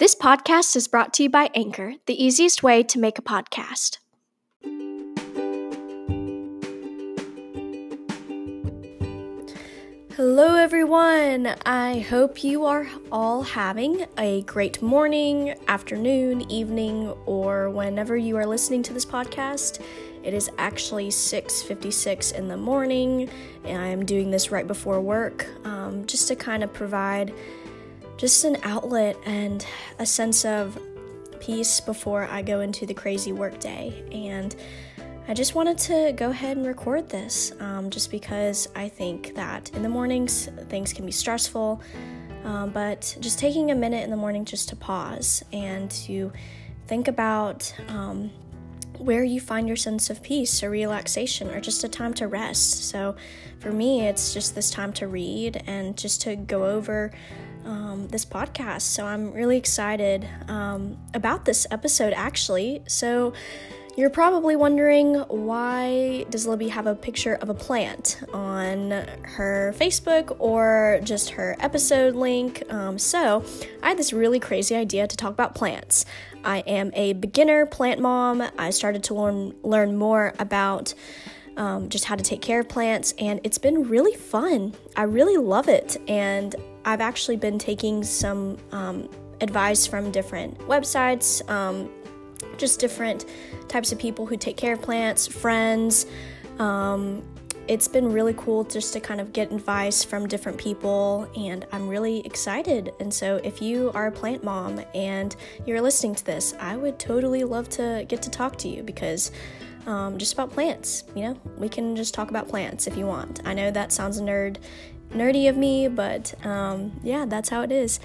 This podcast is brought to you by Anchor, the easiest way to make a podcast. Hello, everyone. I hope you are all having a great morning, afternoon, evening, or whenever you are listening to this podcast. It is actually 6:56 in the morning, and I am doing this right before work, um, just to kind of provide just an outlet and a sense of peace before I go into the crazy workday. And I just wanted to go ahead and record this um, just because I think that in the mornings things can be stressful. Um, but just taking a minute in the morning just to pause and to think about um, where you find your sense of peace or relaxation or just a time to rest. So for me, it's just this time to read and just to go over um, this podcast. So I'm really excited um, about this episode, actually. So you're probably wondering why does Libby have a picture of a plant on her Facebook or just her episode link? Um, so I had this really crazy idea to talk about plants. I am a beginner plant mom. I started to learn learn more about um, just how to take care of plants, and it's been really fun. I really love it, and I've actually been taking some um, advice from different websites, um, just different types of people who take care of plants, friends. Um, it's been really cool just to kind of get advice from different people, and I'm really excited. And so, if you are a plant mom and you're listening to this, I would totally love to get to talk to you because um, just about plants. You know, we can just talk about plants if you want. I know that sounds nerd, nerdy of me, but um, yeah, that's how it is.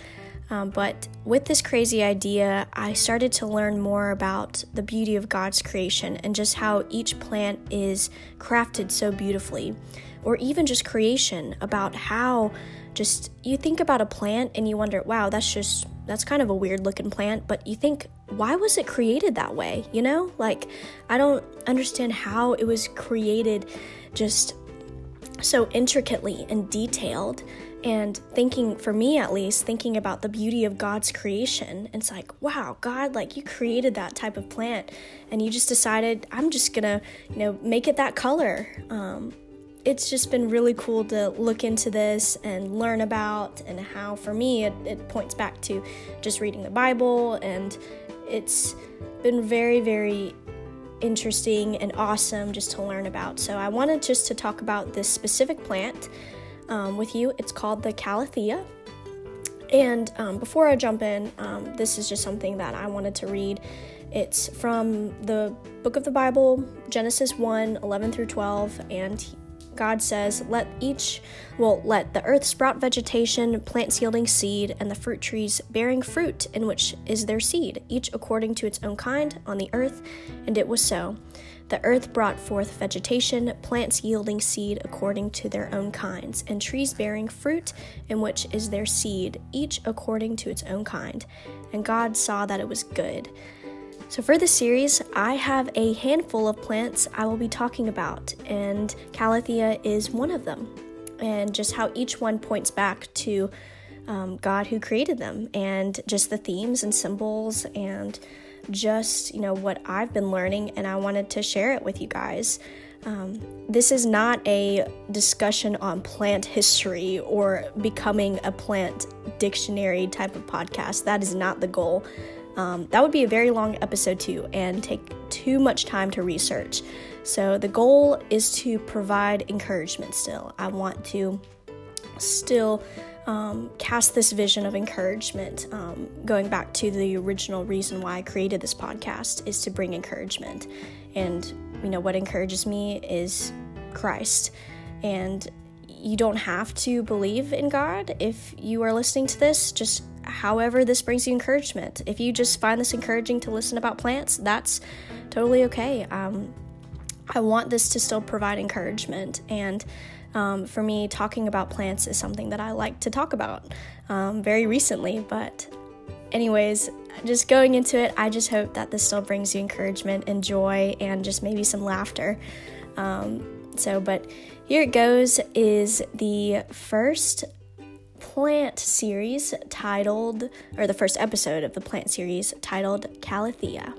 Um, but with this crazy idea, I started to learn more about the beauty of God's creation and just how each plant is crafted so beautifully, or even just creation, about how just you think about a plant and you wonder, wow, that's just that's kind of a weird looking plant, but you think, why was it created that way? You know, like I don't understand how it was created just so intricately and detailed. And thinking, for me at least, thinking about the beauty of God's creation, it's like, wow, God, like you created that type of plant, and you just decided, I'm just gonna, you know, make it that color. Um, it's just been really cool to look into this and learn about and how for me it, it, points back to just reading the bible. And it's been very very interesting and awesome just to learn about. So i wanted just to talk about this specific plant um, with you. It's called the calathea. And um, before i jump in um, this is just something that i wanted to read. It's from the book of the bible genesis 1 11 through 12 and God says, Let each, well, let the earth sprout vegetation, plants yielding seed, and the fruit trees bearing fruit in which is their seed, each according to its own kind on the earth. And it was so. The earth brought forth vegetation, plants yielding seed according to their own kinds, and trees bearing fruit in which is their seed, each according to its own kind. And God saw that it was good. So, for this series, I have a handful of plants I will be talking about, and Calathea is one of them, and just how each one points back to um, God who created them, and just the themes and symbols, and just you know what I've been learning, and I wanted to share it with you guys. Um, this is not a discussion on plant history or becoming a plant dictionary type of podcast. That is not the goal. Um, that would be a very long episode too and take too much time to research. So the goal is to provide encouragement still. I want to still um, cast this vision of encouragement. Um, going back to the original reason why I created this podcast is to bring encouragement. And, you know, what encourages me is Christ. And you don't have to believe in God if you are listening to this. Just however this brings you encouragement. If you just find this encouraging to listen about plants, that's totally okay. Um, I want this to still provide encouragement. And um, for me, talking about plants is something that I like to talk about um, very recently. But, anyways, just going into it, I just hope that this still brings you encouragement and joy and just maybe some laughter. Um, so, but here it goes is the first plant series titled, or the first episode of the plant series titled Calathea.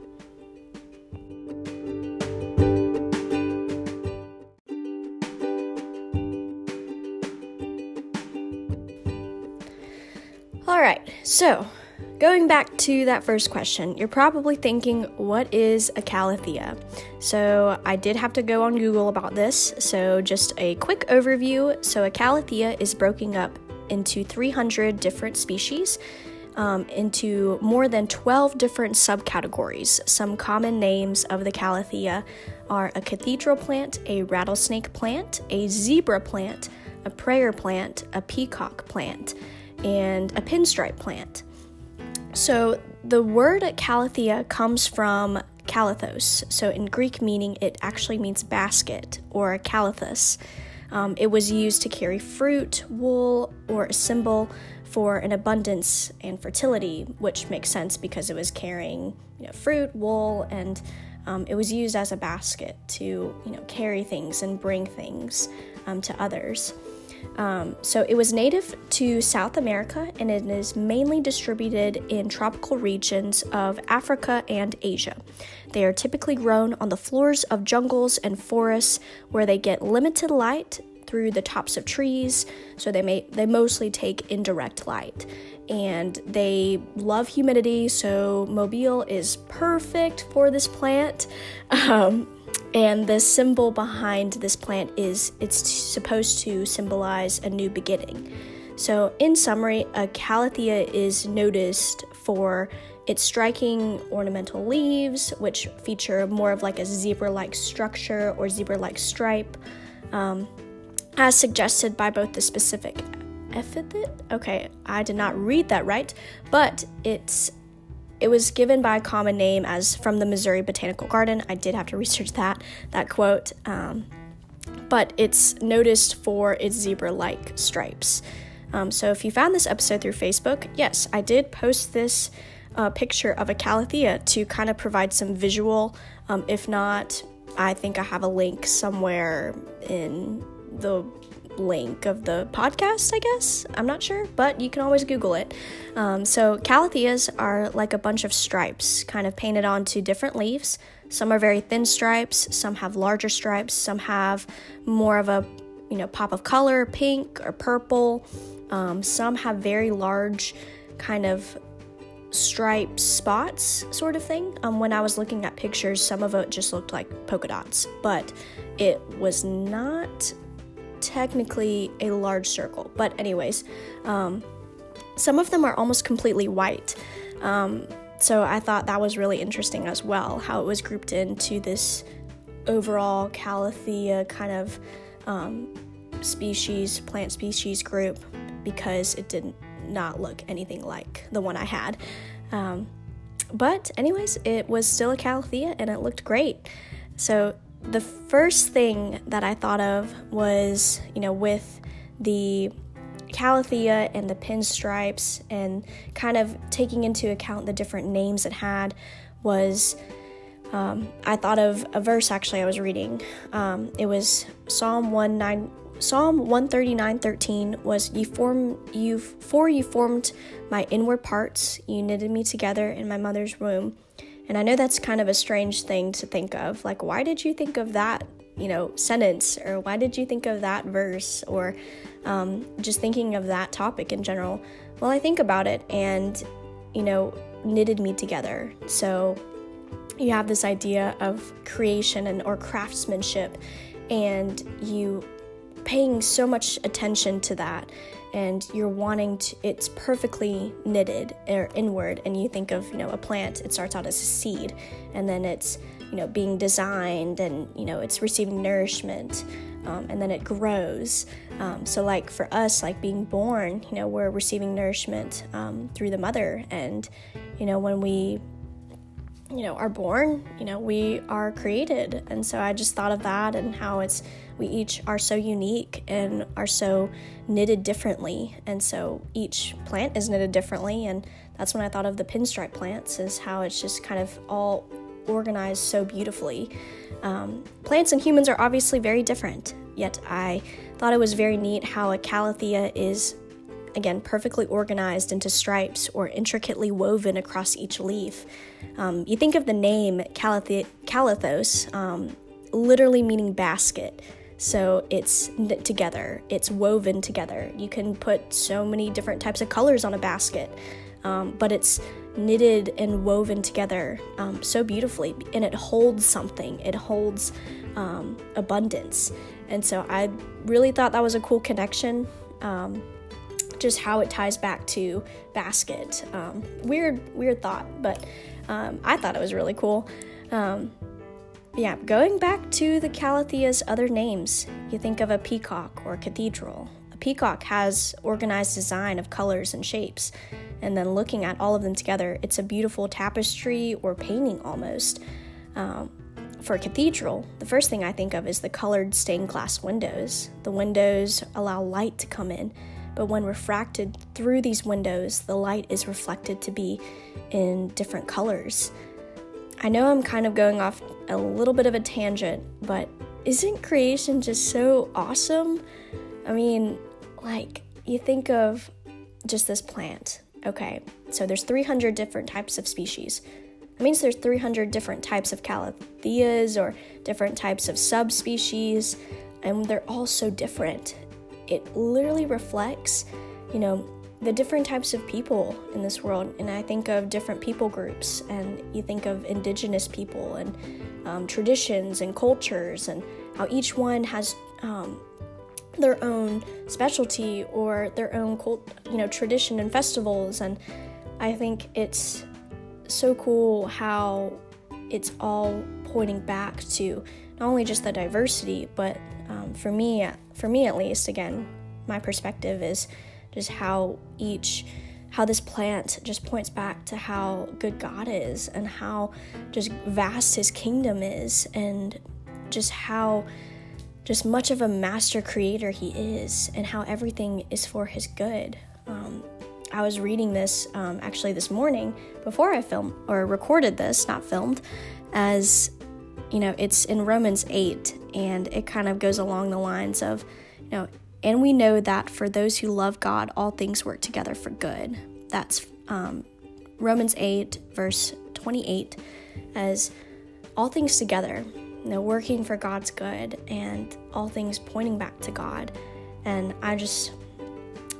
All right, so going back to that first question, you're probably thinking, what is a calathea? So I did have to go on Google about this. So just a quick overview. So a calathea is broken up into 300 different species. Um, into more than 12 different subcategories. Some common names of the calathea are a cathedral plant, a rattlesnake plant, a zebra plant, a prayer plant, a peacock plant and a pinstripe plant. So the word calathea comes from kalathos. So in Greek meaning, it actually means basket or kalathos. Um, it was used to carry fruit, wool, or a symbol for an abundance and fertility, which makes sense because it was carrying you know, fruit, wool, and um, it was used as a basket to you know carry things and bring things um, to others. Um, so it was native to South America and it is mainly distributed in tropical regions of Africa and Asia. They are typically grown on the floors of jungles and forests where they get limited light through the tops of trees, so they may they mostly take indirect light. And they love humidity, so Mobile is perfect for this plant. Um, and the symbol behind this plant is it's supposed to symbolize a new beginning. So, in summary, a calathea is noticed for its striking ornamental leaves, which feature more of like a zebra like structure or zebra like stripe, um, as suggested by both the specific epithet. Okay, I did not read that right, but it's it was given by a common name as from the Missouri Botanical Garden. I did have to research that that quote, um, but it's noticed for its zebra-like stripes. Um, so if you found this episode through Facebook, yes, I did post this uh, picture of a calathea to kind of provide some visual. Um, if not, I think I have a link somewhere in the link of the podcast, I guess. I'm not sure, but you can always Google it. Um, so, calatheas are like a bunch of stripes kind of painted onto different leaves. Some are very thin stripes, some have larger stripes, some have more of a you know pop of color, pink or purple. Um, some have very large kind of striped spots sort of thing. Um, when I was looking at pictures, some of it just looked like polka dots, but it was not technically a large circle. But, anyways, um, some of them are almost completely white. Um, so I thought that was really interesting as well, how it was grouped into this overall Calathea kind of um, species, plant species group, because it did not look anything like the one I had. Um, but, anyways, it was still a Calathea and it looked great. So the first thing that I thought of was, you know, with the calathea and the pinstripes and kind of taking into account the different names it had was um, I thought of a verse actually I was reading. Um, it was Psalm 19, Psalm 139:13 was you form you for you formed my inward parts, you knitted me together in my mother's womb. And I know that's kind of a strange thing to think of. Like, why did you think of that, you know, sentence? Or why did you think of that verse? Or um, just thinking of that topic in general. Well, I think about it and, you know, knitted me together. So you have this idea of creation and or craftsmanship and you paying so much attention to that and you're wanting to it's perfectly knitted or inward and you think of you know a plant it starts out as a seed and then it's you know being designed and you know it's receiving nourishment um, and then it grows. Um, so like for us like being born you know we're receiving nourishment um, through the mother and you know when we you know are born you know we are created. And so i just thought of that and how it's we each are so unique and are so knitted differently. And so each plant is knitted differently. And that's when i thought of the pinstripe plants is how it's just kind of all organized so beautifully. Um, plants and humans are obviously very different. Yet i thought it was very neat how a calathea is again, perfectly organized into stripes or intricately woven across each leaf. Um, you think of the name calathos, um, literally meaning basket. So it's knit together, it's woven together. You can put so many different types of colors on a basket, um, but it's knitted and woven together um, so beautifully, and it holds something. It holds um, abundance, and so I really thought that was a cool connection. Um, just how it ties back to basket. Um, weird, weird thought, but um, I thought it was really cool. yeah, going back to the Calathea's other names, you think of a peacock or a cathedral. A peacock has organized design of colors and shapes and then looking at all of them together, it's a beautiful tapestry or painting almost. Um, for a cathedral, the first thing I think of is the colored stained glass windows. The windows allow light to come in, but when refracted through these windows, the light is reflected to be in different colors. I know I'm kind of going off a little bit of a tangent, but isn't creation just so awesome? I mean, like, you think of just this plant Okay, so there's 300 different types of species. That means there's 300 different types of calatheas or different types of subspecies, and they're all so different. It literally reflects, you know, the different types of people in this world. And I think of different people groups, and you think of indigenous people and um, traditions and cultures, and how each one has um, their own specialty or their own cult, you know, tradition and festivals. And I think it's so cool how it's all pointing back to not only just the diversity, but um, for me, for me at least, again, my perspective is just how each how this plant just points back to how good God is and how just vast his kingdom is and just how just much of a master creator he is and how everything is for his good. Um, I was reading this um, actually this morning before I filmed or recorded this, not filmed, as you know, it's in Romans 8, and it kind of goes along the lines of, you know, and we know that for those who love God, all things work together for good. That's um, Romans 8, verse 28, as all things together you know, working for God's good and all things pointing back to God. And I just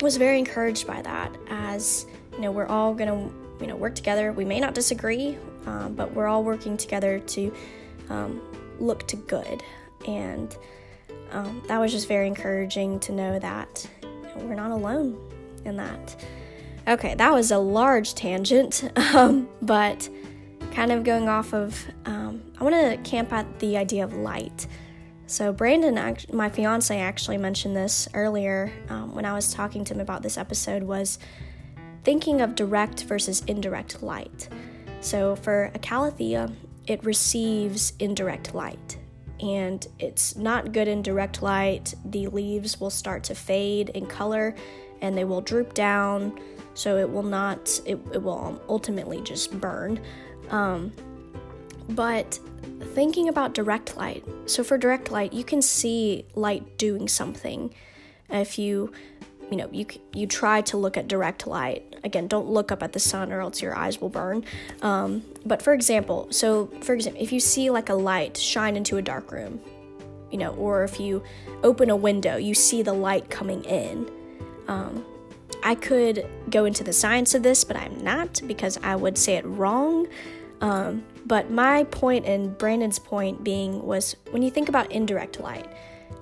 was very encouraged by that as, you know, we're all going to, you know, work together. We may not disagree, um, but we're all working together to um, look to good. And um, that was just very encouraging to know that we're not alone in that. Okay, that was a large tangent, um, but kind of going off of, um, I want to camp at the idea of light. So, Brandon, my fiance, actually mentioned this earlier um, when I was talking to him about this episode, was thinking of direct versus indirect light. So, for a calathea, it receives indirect light, and it's not good in direct light. The leaves will start to fade in color and they will droop down, so it will not, it, it will ultimately just burn. Um, but thinking about direct light, so for direct light, you can see light doing something. If you, you know, you you try to look at direct light. Again, don't look up at the sun or else your eyes will burn. Um, but for example, so for example, if you see like a light shine into a dark room, you know, or if you open a window, you see the light coming in. Um, I could go into the science of this, but I'm not because I would say it wrong. Um, but my point and Brandon's point being was when you think about indirect light,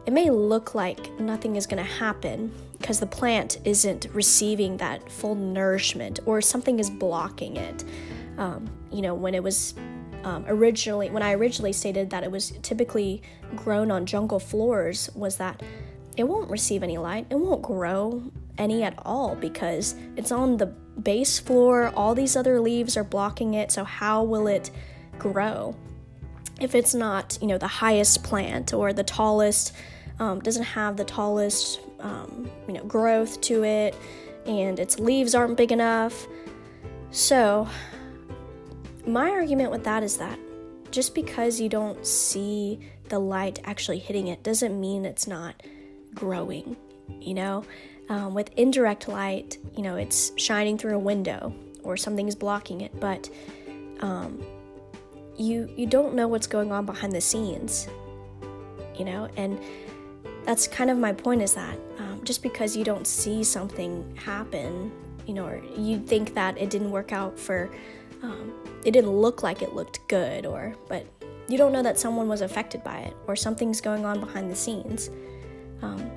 it may look like nothing is going to happen because the plant isn't receiving that full nourishment or something is blocking it. Um, you know, when it was um, originally, when I originally stated that it was typically grown on jungle floors, was that it won't receive any light, it won't grow any at all because it's on the base floor, all these other leaves are blocking it, so how will it grow? If it's not, you know, the highest plant or the tallest, um, doesn't have the tallest, um, you know, growth to it, and its leaves aren't big enough. So, my argument with that is that just because you don't see the light actually hitting it doesn't mean it's not growing, you know? Um, with indirect light, you know, it's shining through a window or something's blocking it, but um, you you don't know what's going on behind the scenes, you know, and that's kind of my point is that just because you don't see something happen, you know, or you think that it didn't work out for, um, it didn't look like it looked good, or but you don't know that someone was affected by it or something's going on behind the scenes. Um,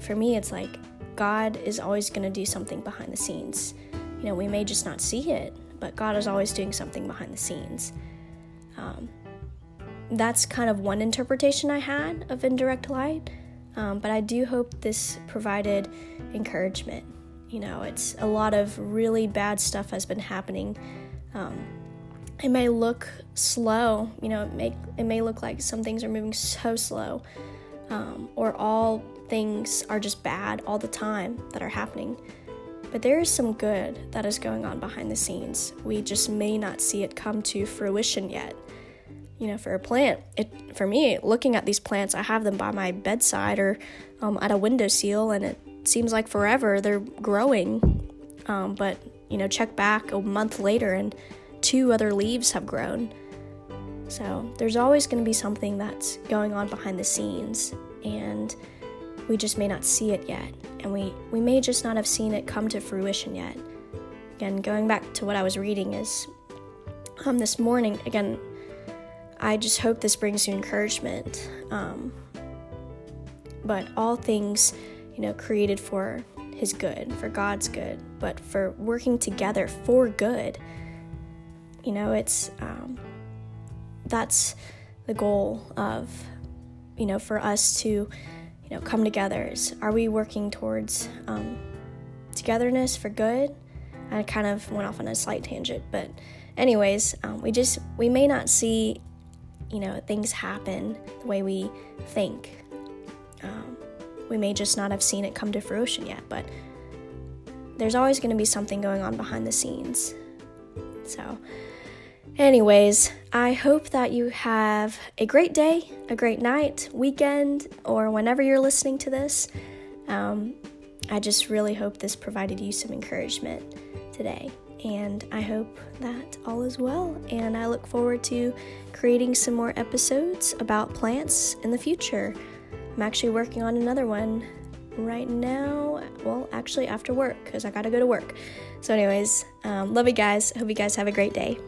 for me, it's like God is always going to do something behind the scenes. You know, we may just not see it, but God is always doing something behind the scenes. Um, that's kind of one interpretation I had of indirect light, um, but I do hope this provided encouragement. You know, it's a lot of really bad stuff has been happening. Um, it may look slow, you know, it may it may look like some things are moving so slow, um, or all things are just bad all the time that are happening. But there is some good that is going on behind the scenes. We just may not see it come to fruition yet. You know, for a plant, it for me, looking at these plants, I have them by my bedside or um, at a windowsill, and it seems like forever they're growing. Um, but you know, check back a month later, and two other leaves have grown. So there's always going to be something that's going on behind the scenes, and we just may not see it yet, and we, we may just not have seen it come to fruition yet. Again, going back to what I was reading is um, this morning, again, I just hope this brings you encouragement. Um, but all things, you know, created for His good, for God's good, but for working together for good. You know, it's um, that's the goal of, you know, for us to you know, come together? Is Are we working towards um, togetherness for good? I kind of went off on a slight tangent, but anyways, um, we just we may not see, you know, things happen the way we think. Um, we may just not have seen it come to fruition yet, but there's always going to be something going on behind the scenes. So, Anyways, I hope that you have a great day, a great night, weekend, or whenever you're listening to this. Um, I just really hope this provided you some encouragement today. And I hope that all is well. And I look forward to creating some more episodes about plants in the future. I'm actually working on another one right now. Well, actually, after work, because I gotta go to work. So, anyways, um, love you guys. Hope you guys have a great day.